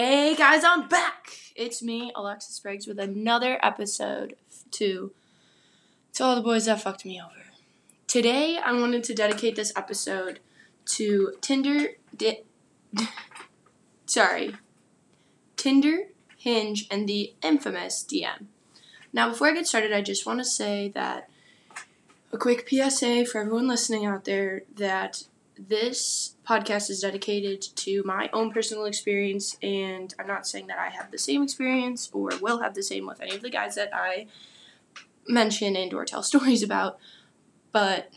Hey guys, I'm back. It's me, Alexis Briggs, with another episode to to all the boys that fucked me over. Today, I wanted to dedicate this episode to Tinder. Di- sorry, Tinder, Hinge, and the infamous DM. Now, before I get started, I just want to say that a quick PSA for everyone listening out there that this podcast is dedicated to my own personal experience, and I'm not saying that I have the same experience or will have the same with any of the guys that I mention and or tell stories about, but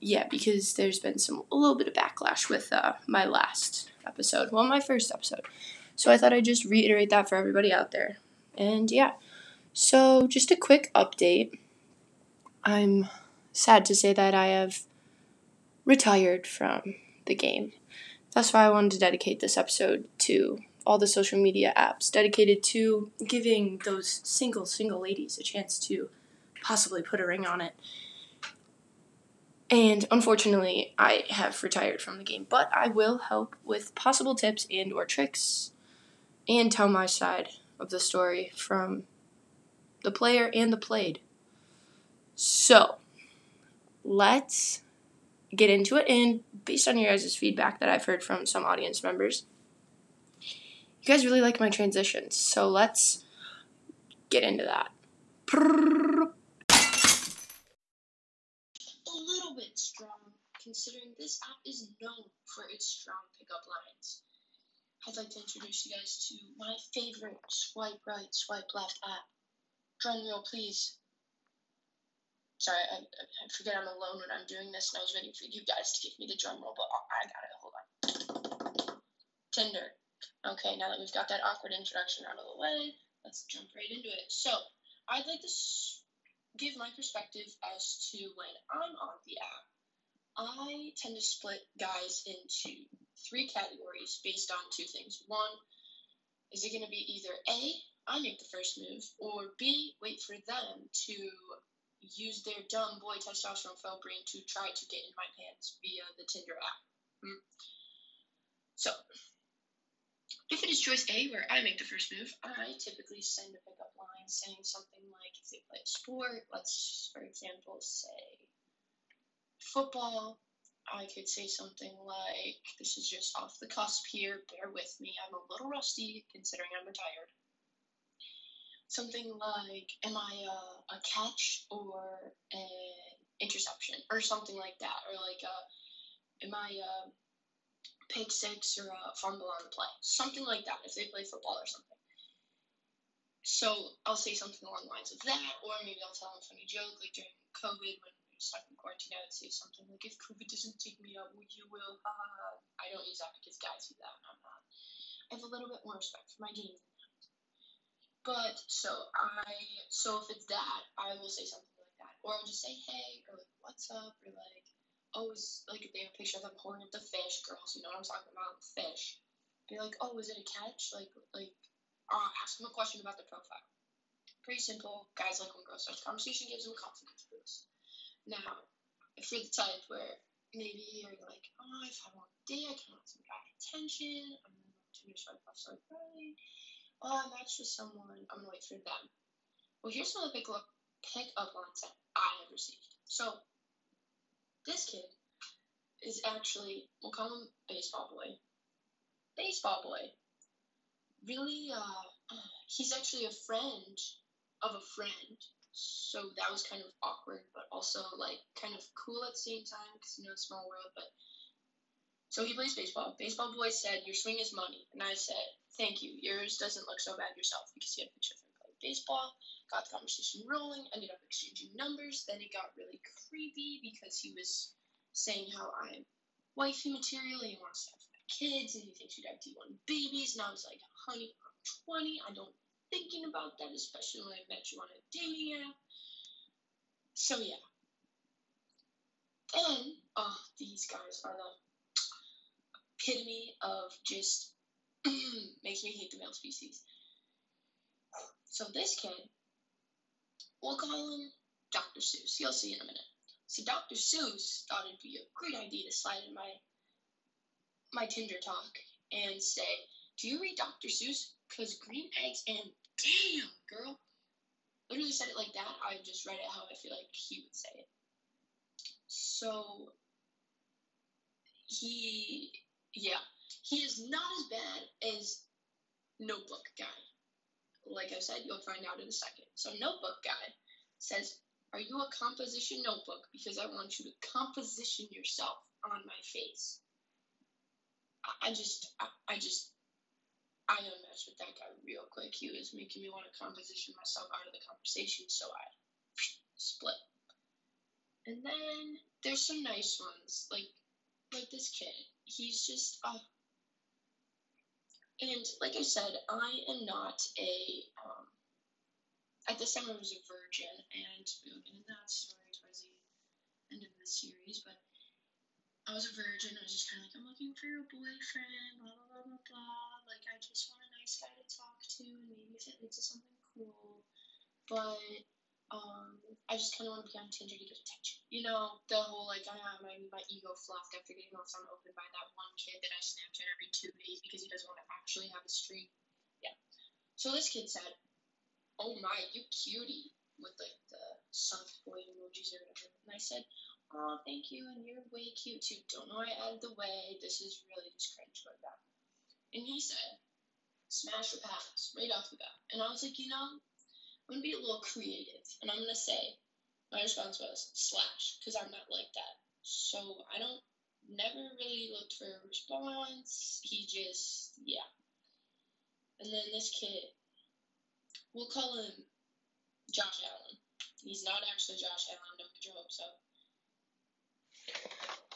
yeah, because there's been some a little bit of backlash with uh, my last episode, well, my first episode. So I thought I'd just reiterate that for everybody out there. And yeah, so just a quick update. I'm sad to say that I have retired from the game. That's why I wanted to dedicate this episode to all the social media apps dedicated to giving those single, single ladies a chance to possibly put a ring on it. And unfortunately, I have retired from the game, but I will help with possible tips and or tricks and tell my side of the story from the player and the played. So, let's get into it. And based on your guys' feedback that I've heard from some audience members, you guys really like my transitions. So let's get into that. a little bit strong, considering this app is known for its strong pickup lines. I'd like to introduce you guys to my favorite swipe right, swipe left app. Drum roll, please. Sorry, I, I forget I'm alone when I'm doing this, and I was waiting for you guys to give me the drum roll, but I got it. Hold on. Tinder. Okay, now that we've got that awkward introduction out of the way, let's jump right into it. So, I'd like to give my perspective as to when I'm on the app. I tend to split guys into three categories based on two things. One, is it going to be either A, I make the first move, or B, wait for them to use their dumb boy testosterone fell brain to try to get in my pants via the Tinder app. Hmm. So, if it is choice A, where I make the first move, I typically send a pickup line saying something like if they play a sport, let's, for example, say football, I could say something like, this is just off the cusp here, bear with me, I'm a little rusty considering I'm retired. Something like, am I a, a catch or an interception, or something like that, or like, uh, am I a pick six or a fumble on the play, something like that, if they play football or something. So I'll say something along the lines of that, or maybe I'll tell them a funny joke, like during COVID when we were stuck in quarantine, I would say something like, "If COVID doesn't take me out, you will." Ha ha. I don't use that because guys do that, and I'm not. I have a little bit more respect for my game. But so I, so if it's that, I will say something like that, or I'll just say, "Hey," or like, "What's up," or like, "Oh, is like if they have a picture of them holding up the fish, girls, you know what I'm talking about, fish." Be like, "Oh, is it a catch?" Like, like uh, ask them a question about their profile. Pretty simple. Guys like when girls start the conversation, gives them a confidence boost. Now, if you're the type where maybe you're like, oh, I've had a long day, I want some guy attention, I'm gonna go to your swipe left, swipe right. Oh, I matched with someone, I'm gonna wait for them. Well, here's some of the pick up, pick up lines that I have received. So, this kid is actually, we'll call him Baseball Boy. Baseball Boy really uh he's actually a friend of a friend so that was kind of awkward but also like kind of cool at the same time because you know small world but so he plays baseball baseball boy said your swing is money and i said thank you yours doesn't look so bad yourself because he had a picture of him playing baseball got the conversation rolling ended up exchanging numbers then it got really creepy because he was saying how i'm wifey material and he wants to have kids and he thinks we'd have D1 babies. And I was like, honey, I'm 20. I don't thinking about that, especially when I met you on a dating app. So yeah. Then, oh, these guys are the epitome of just makes me hate the male species. So this kid, we'll call him Dr. Seuss. You'll see in a minute. So Dr. Seuss thought it'd be a great idea to slide in my my Tinder talk and say, Do you read Dr. Seuss? Because green eggs and damn, girl. Literally said it like that. I just read it how I feel like he would say it. So, he, yeah, he is not as bad as Notebook Guy. Like I said, you'll find out in a second. So, Notebook Guy says, Are you a composition notebook? Because I want you to composition yourself on my face. I, just, I, I just, I unmatched with that guy real quick. He was making me want to composition myself out of the conversation, so I split. And then there's some nice ones, like like this kid. He's just uh and like I said, I am not a um at this time I was a virgin and we'll get into that story towards the end of the series, but I was a virgin, I was just kinda like, I'm looking for a boyfriend, blah blah blah blah blah. Like I just want a nice guy to talk to and maybe if it leads to something cool. But um, I just kind of want to be on Tinder to get attention. You know, the whole like, I have my, my ego fluffed after getting left unopened by that one kid that I Snapchat every two days because he doesn't want to actually have a streak. Yeah. So this kid said, Oh my, you cutie, with like the soft boy emojis or whatever. And I said, Oh, thank you, and you're way cute too. Don't know I added the way. This is really just cringe like that. And he said, Smash the pass right off the bat. And I was like, you know, I'm gonna be a little creative, and I'm gonna say my response was slash because I'm not like that. So I don't never really looked for a response. He just yeah. And then this kid, we'll call him Josh Allen. He's not actually Josh Allen. Don't get your hopes up.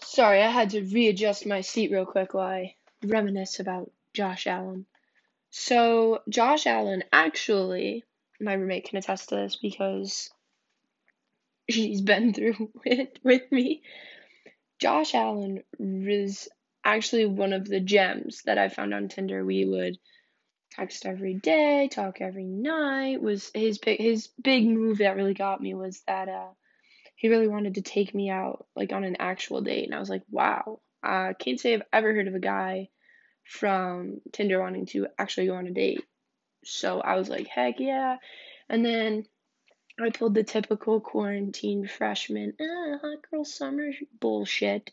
Sorry, I had to readjust my seat real quick while I reminisce about Josh Allen. So Josh Allen actually my roommate can attest to this because she's been through it with me. Josh Allen was actually one of the gems that I found on Tinder. We would text every day, talk every night. Was his big his big move that really got me was that uh he really wanted to take me out like on an actual date and I was like, "Wow. I uh, can't say I've ever heard of a guy from Tinder wanting to actually go on a date." So I was like, heck yeah. And then I pulled the typical quarantine freshman, ah, hot girl summer bullshit,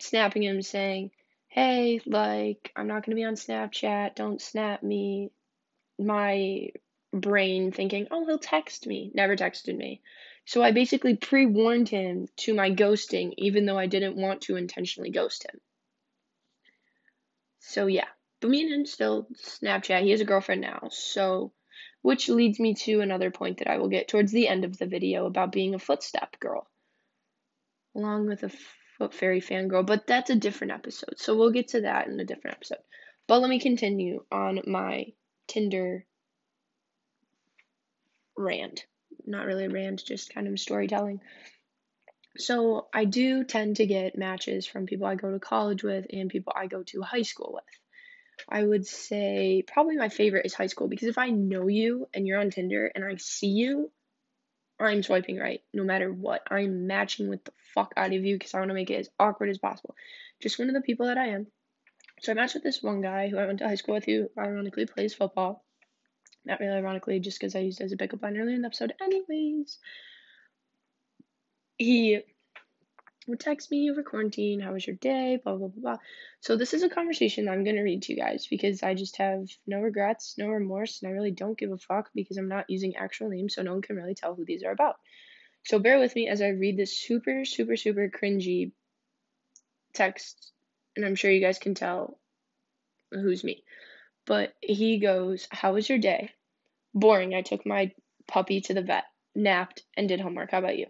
snapping him saying, hey, like, I'm not going to be on Snapchat. Don't snap me. My brain thinking, oh, he'll text me. Never texted me. So I basically pre warned him to my ghosting, even though I didn't want to intentionally ghost him. So yeah. But me and him still Snapchat. He has a girlfriend now. So, which leads me to another point that I will get towards the end of the video about being a footstep girl, along with a foot fairy fangirl. But that's a different episode. So we'll get to that in a different episode. But let me continue on my Tinder rant. Not really a rant, just kind of storytelling. So I do tend to get matches from people I go to college with and people I go to high school with. I would say probably my favorite is high school because if I know you and you're on Tinder and I see you, I'm swiping right no matter what. I'm matching with the fuck out of you because I want to make it as awkward as possible. Just one of the people that I am. So I matched with this one guy who I went to high school with who ironically plays football. Not really ironically, just because I used as a pickup line earlier in the episode. Anyways, he would text me over quarantine, how was your day, blah, blah, blah, blah. So this is a conversation I'm going to read to you guys because I just have no regrets, no remorse, and I really don't give a fuck because I'm not using actual names, so no one can really tell who these are about. So bear with me as I read this super, super, super cringy text, and I'm sure you guys can tell who's me. But he goes, How was your day? Boring. I took my puppy to the vet, napped, and did homework. How about you?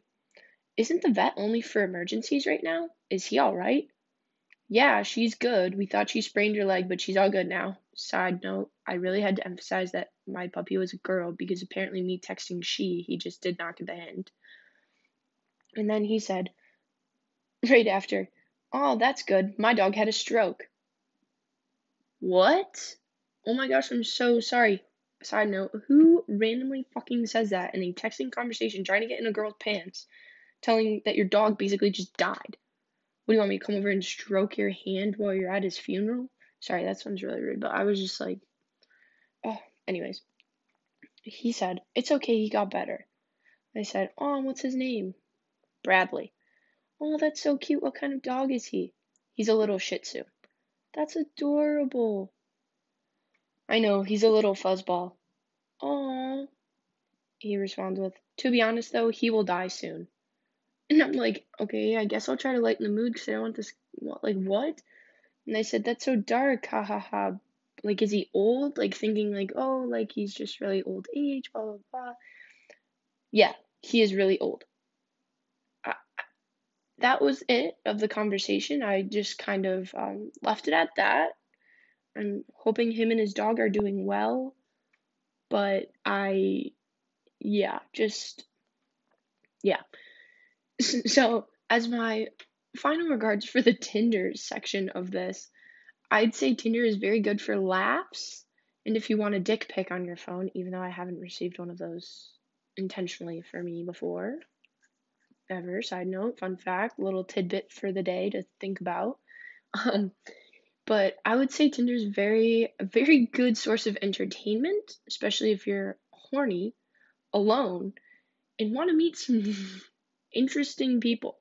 Isn't the vet only for emergencies right now? Is he all right? Yeah, she's good. We thought she sprained her leg, but she's all good now. Side note, I really had to emphasize that my puppy was a girl because apparently me texting she, he just did not get the hint. And then he said, right after, Oh, that's good. My dog had a stroke. What? Oh my gosh, I'm so sorry. Side note, who randomly fucking says that in a texting conversation trying to get in a girl's pants? Telling that your dog basically just died. What do you want me to come over and stroke your hand while you're at his funeral? Sorry, that sounds really rude, but I was just like, oh, anyways. He said, It's okay, he got better. I said, Oh, what's his name? Bradley. Oh, that's so cute. What kind of dog is he? He's a little shih tzu. That's adorable. I know, he's a little fuzzball. Aw. He responds with, To be honest though, he will die soon. And I'm like, okay, I guess I'll try to lighten the mood because I don't want this. Like, what? And I said, that's so dark. Ha ha ha. Like, is he old? Like, thinking, like, oh, like he's just really old age, blah, blah, blah. Yeah, he is really old. I, that was it of the conversation. I just kind of um, left it at that. I'm hoping him and his dog are doing well. But I, yeah, just, yeah. so, as my final regards for the Tinder section of this, I'd say Tinder is very good for laughs. And if you want a dick pic on your phone, even though I haven't received one of those intentionally for me before, ever. Side note, fun fact, little tidbit for the day to think about. Um, but I would say Tinder is very a very good source of entertainment, especially if you're horny, alone, and want to meet some interesting people.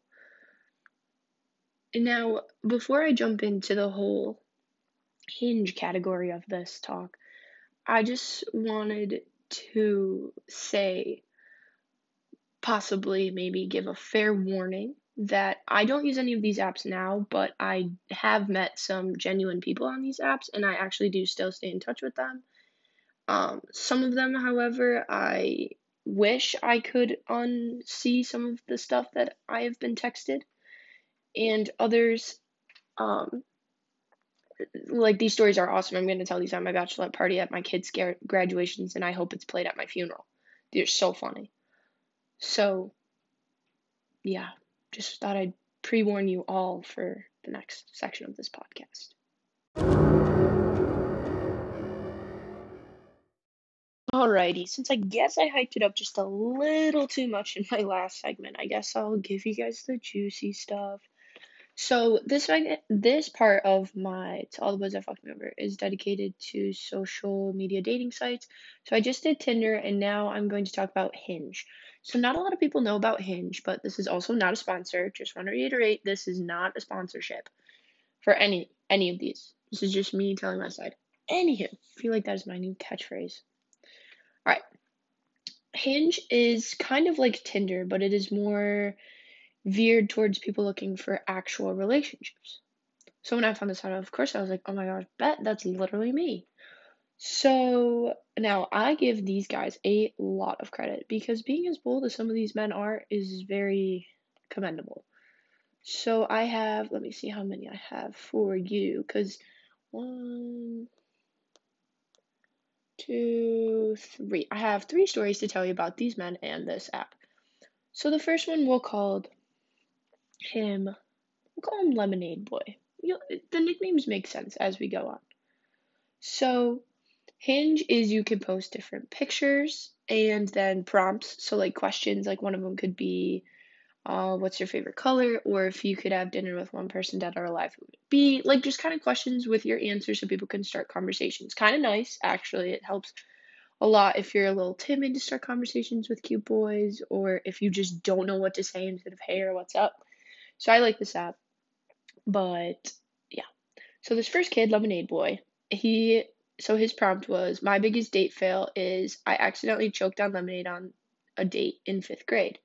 Now, before I jump into the whole hinge category of this talk, I just wanted to say, possibly maybe give a fair warning that I don't use any of these apps now, but I have met some genuine people on these apps, and I actually do still stay in touch with them. Um, some of them, however, I wish I could unsee some of the stuff that I have been texted, and others, um, like these stories are awesome. I'm going to tell these at my bachelorette party, at my kids' graduations, and I hope it's played at my funeral. They're so funny. So, yeah, just thought I'd pre warn you all for the next section of this podcast. Alrighty, since I guess I hyped it up just a little too much in my last segment, I guess I'll give you guys the juicy stuff. So this this part of my to all the boys that fucked me over is dedicated to social media dating sites. So I just did Tinder and now I'm going to talk about Hinge. So not a lot of people know about Hinge, but this is also not a sponsor. Just want to reiterate, this is not a sponsorship for any any of these. This is just me telling my side. Anywho, I feel like that is my new catchphrase. All right. Hinge is kind of like Tinder, but it is more veered towards people looking for actual relationships. So when I found this out, of course, I was like, oh my gosh, bet that's literally me. So now I give these guys a lot of credit because being as bold as some of these men are is very commendable. So I have, let me see how many I have for you because one, two, three. I have three stories to tell you about these men and this app. So the first one we'll call him, we'll call him Lemonade Boy. You know, the nicknames make sense as we go on. So Hinge is you can post different pictures and then prompts. So like questions, like one of them could be, uh, what's your favorite color? Or if you could have dinner with one person dead or alive, who would it be? Like just kind of questions with your answers so people can start conversations. Kind of nice, actually. It helps a lot if you're a little timid to start conversations with cute boys or if you just don't know what to say instead of hey or what's up. So I like this app. But yeah. So this first kid, Lemonade Boy, he so his prompt was my biggest date fail is I accidentally choked on lemonade on a date in fifth grade.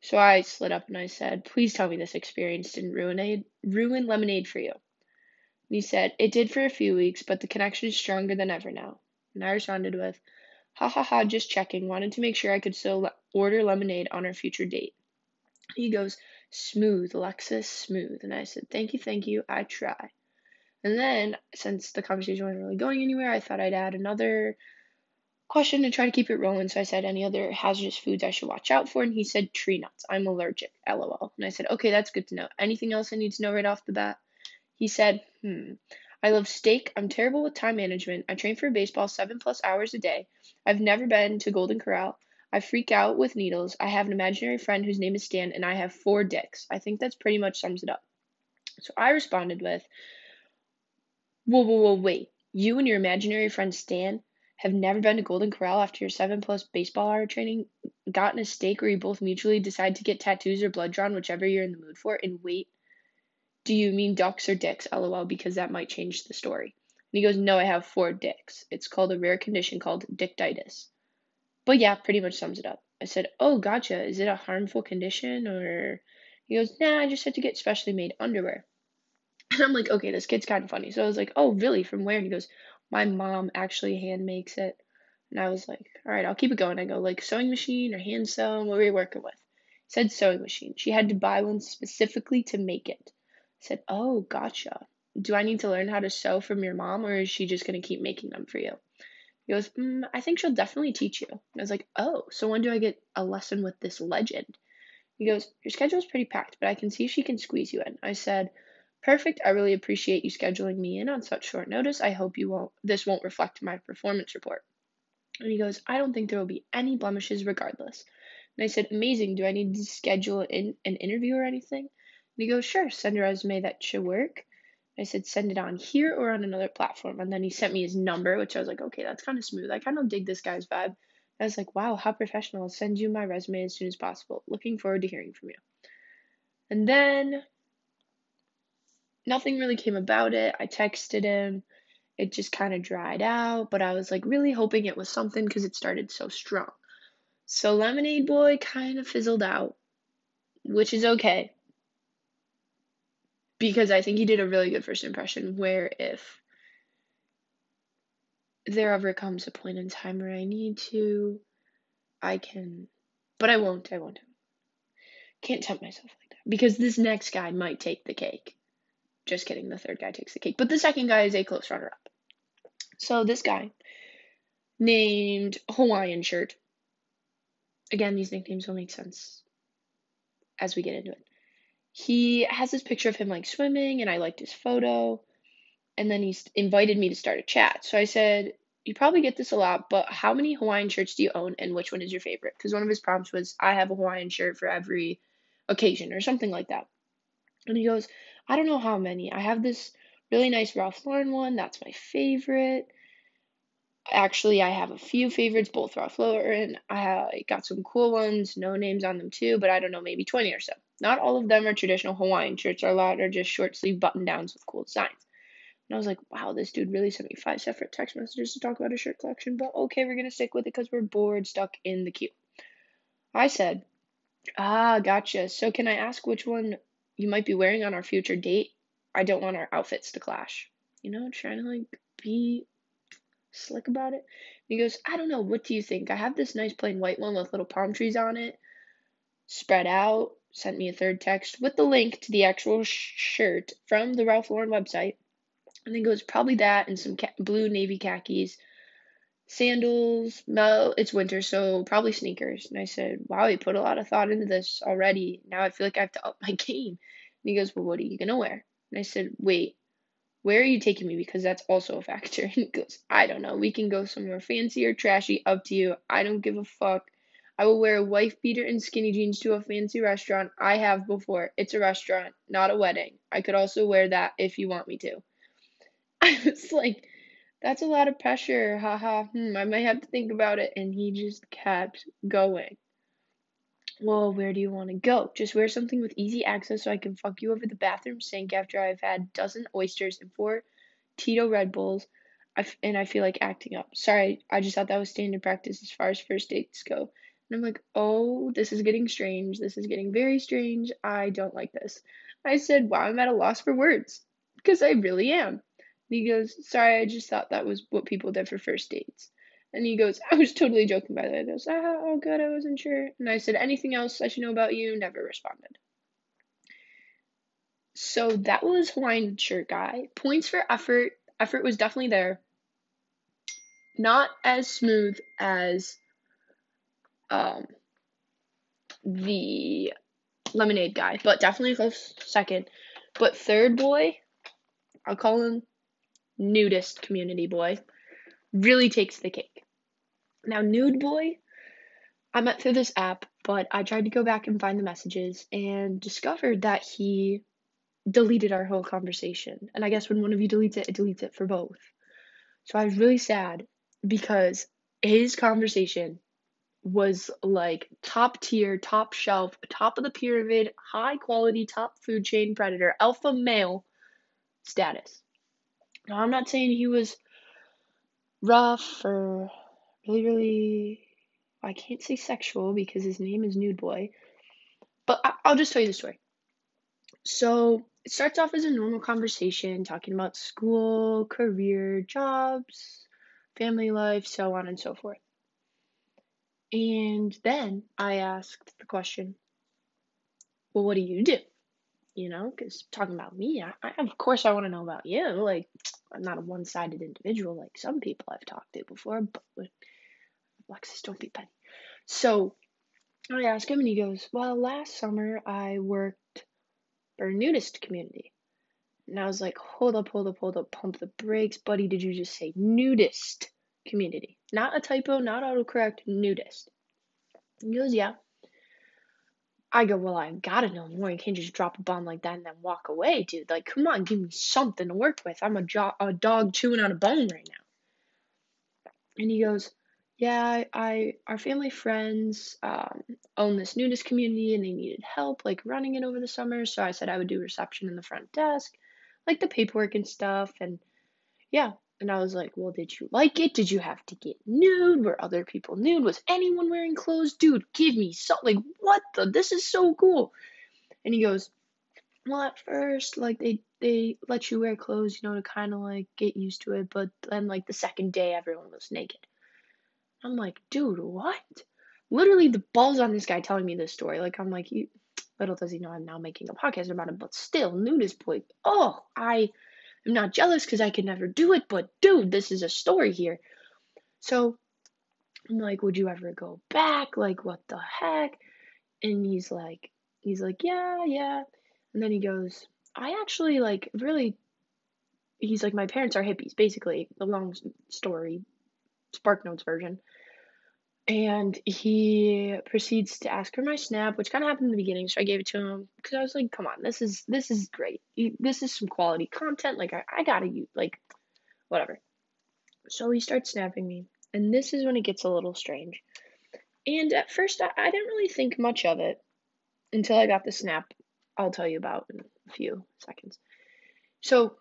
So I slid up and I said, Please tell me this experience didn't ruin, ruin lemonade for you. And he said, It did for a few weeks, but the connection is stronger than ever now. And I responded with, Ha ha ha, just checking. Wanted to make sure I could still le- order lemonade on our future date. He goes, Smooth, Alexis, smooth. And I said, Thank you, thank you, I try. And then, since the conversation wasn't really going anywhere, I thought I'd add another question to try to keep it rolling. So I said, Any other hazardous foods I should watch out for? And he said, Tree nuts. I'm allergic. LOL. And I said, Okay, that's good to know. Anything else I need to know right off the bat? He said, Hmm. I love steak. I'm terrible with time management. I train for baseball seven plus hours a day. I've never been to Golden Corral. I freak out with needles. I have an imaginary friend whose name is Stan, and I have four dicks. I think that's pretty much sums it up. So I responded with, Whoa, whoa, whoa, wait. You and your imaginary friend Stan have never been to Golden Corral after your seven plus baseball hour training, gotten a steak where you both mutually decide to get tattoos or blood drawn, whichever you're in the mood for, and wait, do you mean ducks or dicks? LOL, because that might change the story. And he goes, No, I have four dicks. It's called a rare condition called dictitis. But yeah, pretty much sums it up. I said, Oh, gotcha. Is it a harmful condition? Or he goes, Nah, I just had to get specially made underwear. And I'm like, Okay, this kid's kind of funny. So I was like, Oh, really? From where? And he goes, My mom actually hand makes it. And I was like, All right, I'll keep it going. I go, Like sewing machine or hand sewn? What were you working with? Said sewing machine. She had to buy one specifically to make it. I said, Oh, gotcha do I need to learn how to sew from your mom or is she just going to keep making them for you? He goes, mm, I think she'll definitely teach you. I was like, oh, so when do I get a lesson with this legend? He goes, your schedule's pretty packed, but I can see she can squeeze you in. I said, perfect. I really appreciate you scheduling me in on such short notice. I hope you won't, this won't reflect my performance report. And he goes, I don't think there will be any blemishes regardless. And I said, amazing. Do I need to schedule in an interview or anything? And he goes, sure, send a resume that should work. I said, send it on here or on another platform. And then he sent me his number, which I was like, okay, that's kind of smooth. I kind of dig this guy's vibe. I was like, wow, how professional. I'll send you my resume as soon as possible. Looking forward to hearing from you. And then nothing really came about it. I texted him. It just kind of dried out, but I was like really hoping it was something because it started so strong. So Lemonade Boy kind of fizzled out, which is okay because I think he did a really good first impression. Where if there ever comes a point in time where I need to, I can, but I won't. I won't. Can't tempt myself like that because this next guy might take the cake. Just kidding. The third guy takes the cake, but the second guy is a close runner up. So this guy named Hawaiian Shirt. Again, these nicknames will make sense as we get into it he has this picture of him like swimming and I liked his photo. And then he invited me to start a chat. So I said, You probably get this a lot, but how many Hawaiian shirts do you own and which one is your favorite? Because one of his prompts was, I have a Hawaiian shirt for every occasion or something like that. And he goes, I don't know how many. I have this really nice Ralph Lauren one. That's my favorite. Actually, I have a few favorites, both Ralph Lauren. I, got some cool ones, no names on them too, but I don't know, maybe 20 or so. Not all of them are traditional Hawaiian shirts. A lot are just short sleeve button downs with cool designs. And I was like, wow, this dude really sent me five separate text messages to talk about a shirt collection, but okay, we're going to stick with it because we're bored, stuck in the queue. I said, ah, gotcha. So can I ask which one you might be wearing on our future date? I don't want our outfits to clash. You know, trying to like be slick about it. And he goes, I don't know. What do you think? I have this nice plain white one with little palm trees on it, spread out sent me a third text with the link to the actual sh- shirt from the Ralph Lauren website. And then goes, probably that and some ca- blue navy khakis, sandals. No, it's winter, so probably sneakers. And I said, "Wow, you put a lot of thought into this already. Now I feel like I have to up my game." And he goes, "Well, what are you gonna wear?" And I said, "Wait, where are you taking me? Because that's also a factor." And he goes, "I don't know. We can go somewhere fancy or trashy. Up to you. I don't give a fuck." I will wear a wife beater and skinny jeans to a fancy restaurant. I have before. It's a restaurant, not a wedding. I could also wear that if you want me to. I was like, that's a lot of pressure. Haha. Hmm, I might have to think about it. And he just kept going. Well, where do you want to go? Just wear something with easy access so I can fuck you over the bathroom sink after I've had a dozen oysters and four Tito Red Bulls. I f- and I feel like acting up. Sorry, I just thought that was standard practice as far as first dates go. And I'm like, oh, this is getting strange. This is getting very strange. I don't like this. I said, wow, I'm at a loss for words because I really am. He goes, sorry, I just thought that was what people did for first dates. And he goes, I was totally joking by the way. He goes, oh, oh, good, I wasn't sure. And I said, anything else I should know about you? Never responded. So that was Hawaiian shirt guy. Points for effort. Effort was definitely there. Not as smooth as um, the lemonade guy, but definitely close second. But third boy, I'll call him nudist community boy, really takes the cake. Now, nude boy, I met through this app, but I tried to go back and find the messages and discovered that he deleted our whole conversation. And I guess when one of you deletes it, it deletes it for both. So I was really sad because his conversation was like top tier, top shelf, top of the pyramid, high quality, top food chain predator, alpha male status. Now, I'm not saying he was rough or really, really, I can't say sexual because his name is Nude Boy, but I- I'll just tell you the story. So it starts off as a normal conversation talking about school, career, jobs, family life, so on and so forth. And then I asked the question, well, what do you do? You know, because talking about me, I, I, of course I want to know about you. Like, I'm not a one sided individual like some people I've talked to before, but Alexis, don't be petty. So I ask him, and he goes, Well, last summer I worked for a nudist community. And I was like, Hold up, hold up, hold up, pump the brakes, buddy. Did you just say nudist community? Not a typo, not autocorrect, nudist. He goes, Yeah. I go, well, I gotta know more. You can't just drop a bomb like that and then walk away, dude. Like, come on, give me something to work with. I'm a, jo- a dog chewing on a bone right now. And he goes, yeah, I, I our family friends um, own this nudist community and they needed help like running it over the summer. So I said I would do reception in the front desk, like the paperwork and stuff. And yeah, and I was like, well, did you like it? Did you have to get nude? Were other people nude? Was anyone wearing clothes? Dude, give me something. Like, what the? This is so cool. And he goes, well, at first, like, they, they let you wear clothes, you know, to kind of, like, get used to it. But then, like, the second day, everyone was naked. I'm like, dude, what? Literally, the balls on this guy telling me this story. Like, I'm like, you, little does he know I'm now making a podcast about him, but still, nudist boy. Oh, I I'm not jealous because I could never do it, but dude, this is a story here. So I'm like, would you ever go back? Like, what the heck? And he's like, he's like, yeah, yeah. And then he goes, I actually like really. He's like, my parents are hippies, basically. The long story, Spark Notes version. And he proceeds to ask for my snap, which kind of happened in the beginning, so I gave it to him because I was like, "Come on, this is this is great. This is some quality content. Like I, I gotta use like, whatever." So he starts snapping me, and this is when it gets a little strange. And at first, I, I didn't really think much of it until I got the snap. I'll tell you about in a few seconds. So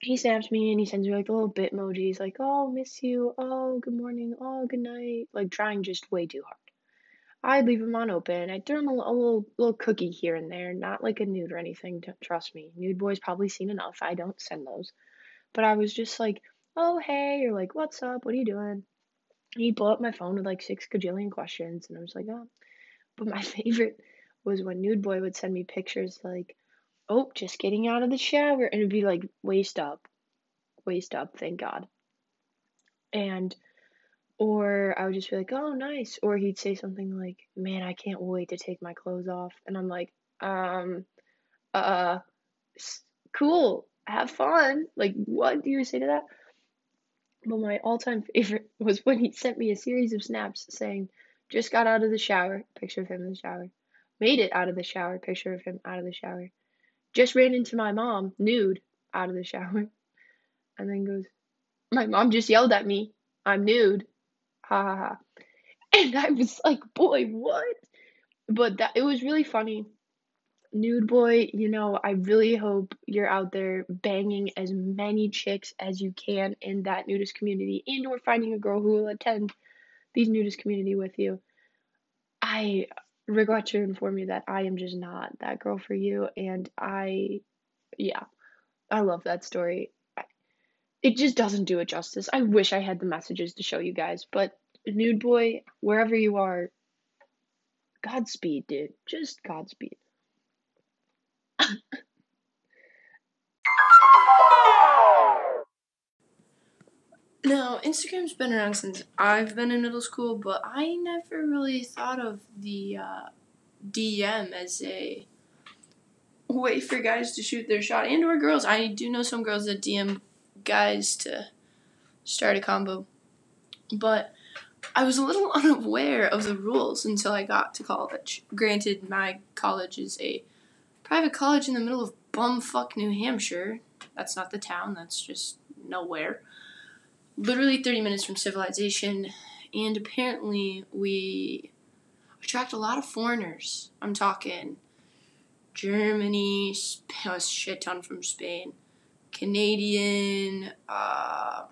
he snaps me and he sends me like a little bit emojis like oh miss you. Oh good morning. Oh good night. Like trying just way too hard. I leave him on open. I throw him a, a little little cookie here and there not like a nude or anything trust me. Nude boy's probably seen enough. I don't send those. But i was just like oh hey or like what's up? What are you doing? He blew up my phone with like six gajillion questions and i was like oh. But my favorite was when nude boy would send me pictures like oh, just getting out of the shower. And it'd be like waist up, waist up, thank God. And, or I would just be like, oh, nice. Or he'd say something like, man, I can't wait to take my clothes off. And I'm like, um, uh, cool, have fun. Like, what do you say to that? But my all time favorite was when he sent me a series of snaps saying, just got out of the shower, picture of him in the shower. Made it out of the shower, picture of him out of the shower just ran into my mom, nude, out of the shower. And then goes, My mom just yelled at me. I'm nude. Ha ha ha. And I was like, Boy, what? But that it was really funny. Nude boy, you know, I really hope you're out there banging as many chicks as you can in that nudist community and or finding a girl who will attend these nudist community with you. I regret to inform you that I am just not that girl for you. And I, yeah, I love that story. It just doesn't do it justice. I wish I had the messages to show you guys, but Nude Boy, wherever you are, Godspeed, dude. Just Godspeed. Now, Instagram's been around since I've been in middle school, but I never really thought of the uh, DM as a way for guys to shoot their shot and or girls. I do know some girls that DM guys to start a combo. But I was a little unaware of the rules until I got to college. Granted, my college is a private college in the middle of bumfuck New Hampshire. That's not the town, that's just nowhere. Literally 30 minutes from civilization. And apparently, we attract a lot of foreigners. I'm talking Germany, a shit ton from Spain, Canadian, uh,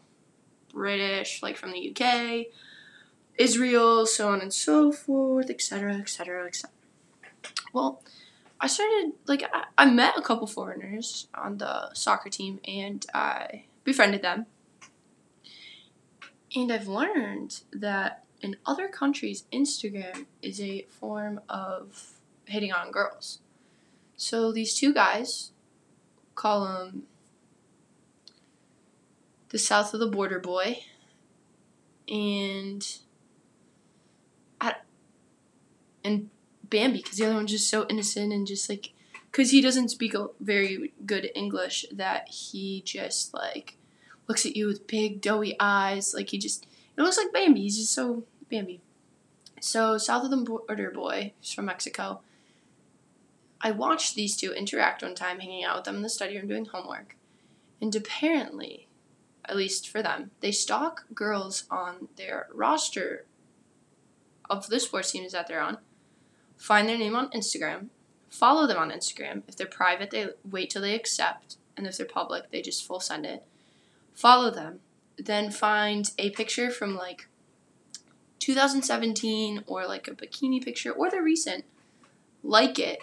British, like from the UK, Israel, so on and so forth, etc., etc., etc. Well, I started like I, I met a couple foreigners on the soccer team and I befriended them. And I've learned that in other countries, Instagram is a form of hitting on girls. So these two guys call them the South of the Border Boy and and Bambi because the other one's just so innocent and just like because he doesn't speak very good English that he just like looks at you with big doughy eyes like he just it looks like Bambi. He's just so Bambi. So south of the border boy he's from Mexico. I watched these two interact one time hanging out with them in the study room doing homework. And apparently at least for them they stalk girls on their roster of the sports teams that they're on find their name on Instagram, follow them on Instagram. If they're private, they wait till they accept, and if they're public, they just full send it. Follow them, then find a picture from like 2017 or like a bikini picture or the recent, like it,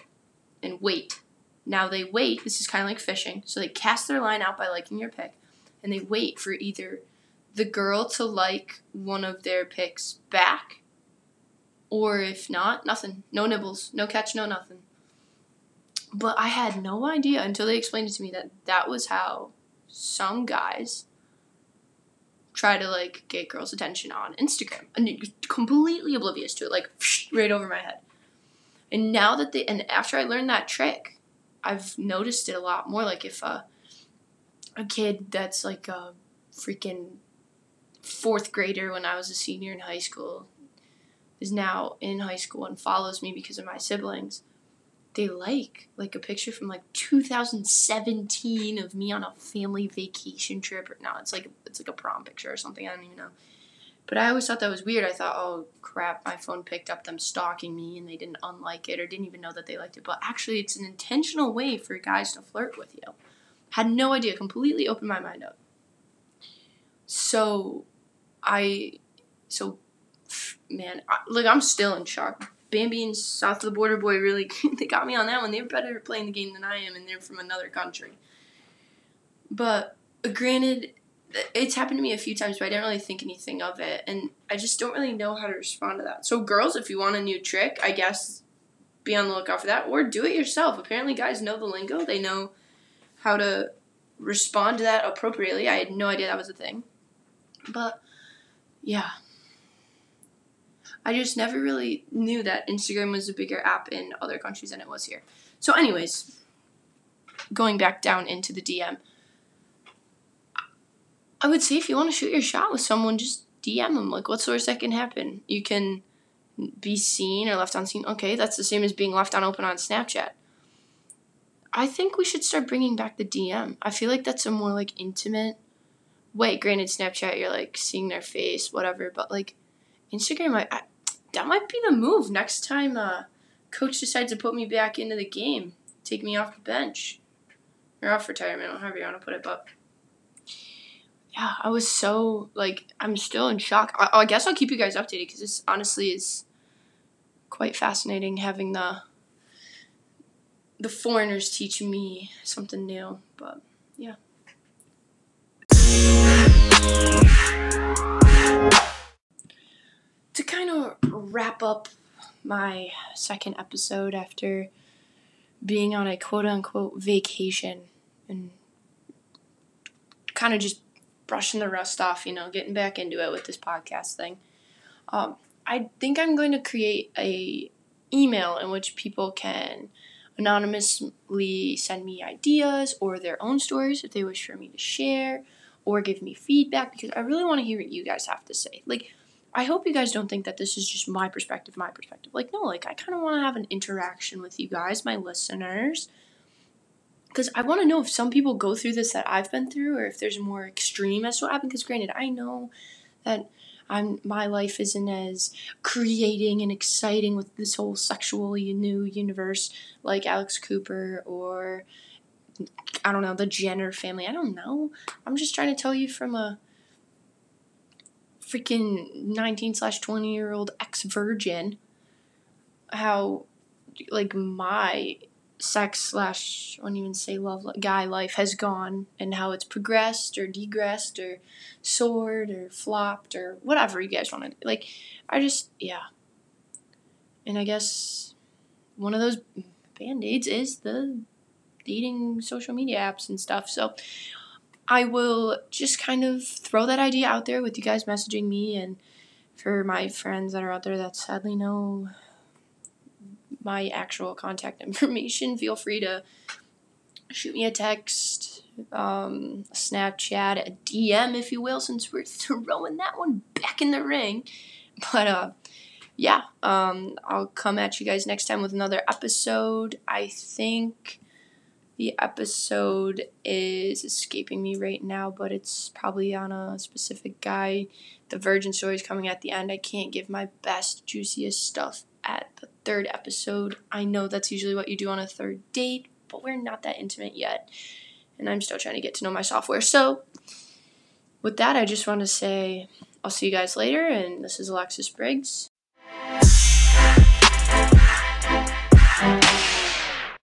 and wait. Now they wait. This is kind of like fishing. So they cast their line out by liking your pic, and they wait for either the girl to like one of their pics back or if not, nothing. No nibbles, no catch, no nothing. But I had no idea until they explained it to me that that was how some guys try to like get girls' attention on Instagram, and you're completely oblivious to it, like right over my head. And now that they, and after I learned that trick, I've noticed it a lot more. Like if a a kid that's like a freaking fourth grader when I was a senior in high school is now in high school and follows me because of my siblings, they like like a picture from like 2017 of me on a family vacation trip. Or no, it's like it's like a prom picture or something. I don't even know. But I always thought that was weird. I thought, oh crap, my phone picked up them stalking me and they didn't unlike it or didn't even know that they liked it. But actually, it's an intentional way for guys to flirt with you. Had no idea. Completely opened my mind up. So, I so man, I, like I'm still in shock. Bambi and South of the Border Boy really they got me on that one. They were better playing the game than I am, and they're from another country. But uh, granted, it's happened to me a few times, but I didn't really think anything of it, and I just don't really know how to respond to that. So, girls, if you want a new trick, I guess be on the lookout for that, or do it yourself. Apparently, guys know the lingo; they know how to respond to that appropriately. I had no idea that was a thing, but yeah, I just never really knew that Instagram was a bigger app in other countries than it was here. So, anyways, going back down into the DM, I would say if you want to shoot your shot with someone, just DM them. Like, what's the worst that can happen? You can be seen or left unseen. Okay, that's the same as being left on open on Snapchat. I think we should start bringing back the DM. I feel like that's a more like intimate way. Granted, Snapchat, you're like seeing their face, whatever, but like Instagram, I, I that might be the move next time uh, coach decides to put me back into the game, take me off the bench or off retirement, however you want to put it. But yeah, I was so like I'm still in shock. I, I guess I'll keep you guys updated because this honestly is quite fascinating having the the foreigners teaching me something new. But yeah to kind of wrap up my second episode after being on a quote unquote vacation and kind of just brushing the rust off, you know, getting back into it with this podcast thing. Um, I think I'm going to create a email in which people can anonymously send me ideas or their own stories if they wish for me to share or give me feedback because I really want to hear what you guys have to say. Like I hope you guys don't think that this is just my perspective, my perspective. Like, no, like, I kind of want to have an interaction with you guys, my listeners. because I want to know if some people go through this that I've been through, or if there's more extreme as what happened. Because granted, I know that I'm my life isn't as creating and exciting with this whole sexually new universe like Alex Cooper or I don't know the Jenner family. I don't know. I'm just trying to tell you from a freaking 19 slash 20 year old ex virgin how like my sex slash I wouldn't even say love guy life has gone and how it's progressed or degressed or soared or flopped or whatever you guys want to like I just yeah. And I guess one of those band-aids is the dating social media apps and stuff so I will just kind of throw that idea out there with you guys messaging me and for my friends that are out there that sadly know my actual contact information, feel free to shoot me a text, um, Snapchat, a DM, if you will, since we're throwing that one back in the ring. But uh, yeah, um, I'll come at you guys next time with another episode. I think the episode is escaping me right now, but it's probably on a specific guy. The virgin story is coming at the end. I can't give my best, juiciest stuff at the third episode. I know that's usually what you do on a third date, but we're not that intimate yet. And I'm still trying to get to know my software. So, with that, I just want to say I'll see you guys later. And this is Alexis Briggs.